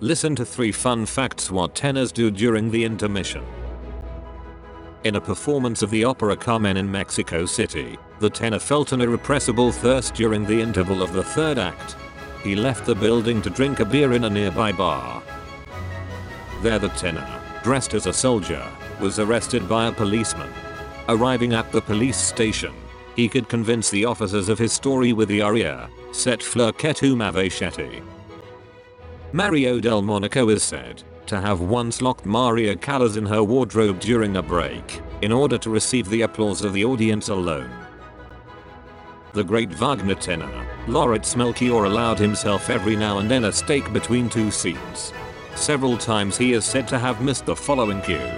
Listen to 3 fun facts what tenors do during the intermission. In a performance of the opera Carmen in Mexico City, the tenor felt an irrepressible thirst during the interval of the third act. He left the building to drink a beer in a nearby bar. There the tenor, dressed as a soldier, was arrested by a policeman. Arriving at the police station, he could convince the officers of his story with the aria, Set fleur que tu m'avais jeté. Mario del Monaco is said to have once locked Maria Callas in her wardrobe during a break, in order to receive the applause of the audience alone. The great Wagner tenor, Lauritz Melchior allowed himself every now and then a steak between two scenes. Several times he is said to have missed the following cue.